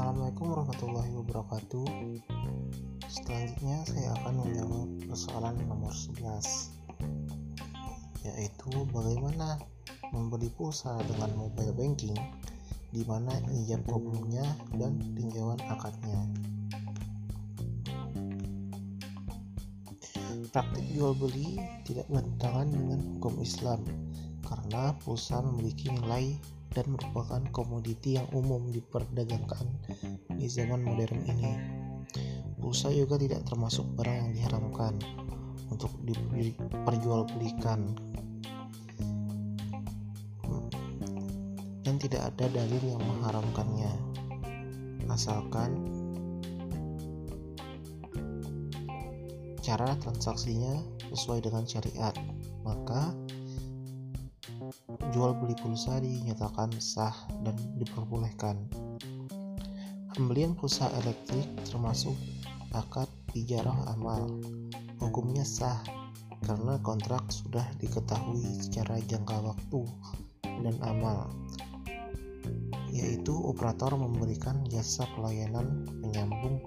Assalamualaikum warahmatullahi wabarakatuh. Selanjutnya saya akan menjawab persoalan nomor 11 Yaitu bagaimana membeli pulsa dengan mobile banking di mana ijab kabulnya dan tinjauan akadnya. Praktik jual beli tidak bertentangan dengan hukum Islam karena pulsa memiliki nilai dan merupakan komoditi yang umum diperdagangkan di zaman modern ini. Pulsa juga tidak termasuk barang yang diharamkan untuk diperjualbelikan dan tidak ada dalil yang mengharamkannya asalkan cara transaksinya sesuai dengan syariat maka jual beli pulsa dinyatakan sah dan diperbolehkan. Pembelian pulsa elektrik termasuk akad ijarah amal. Hukumnya sah karena kontrak sudah diketahui secara jangka waktu dan amal yaitu operator memberikan jasa pelayanan penyambung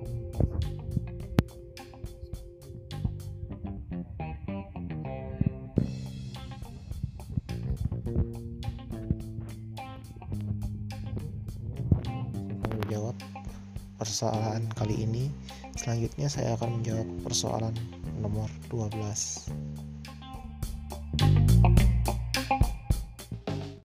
persoalan kali ini. Selanjutnya saya akan menjawab persoalan nomor 12.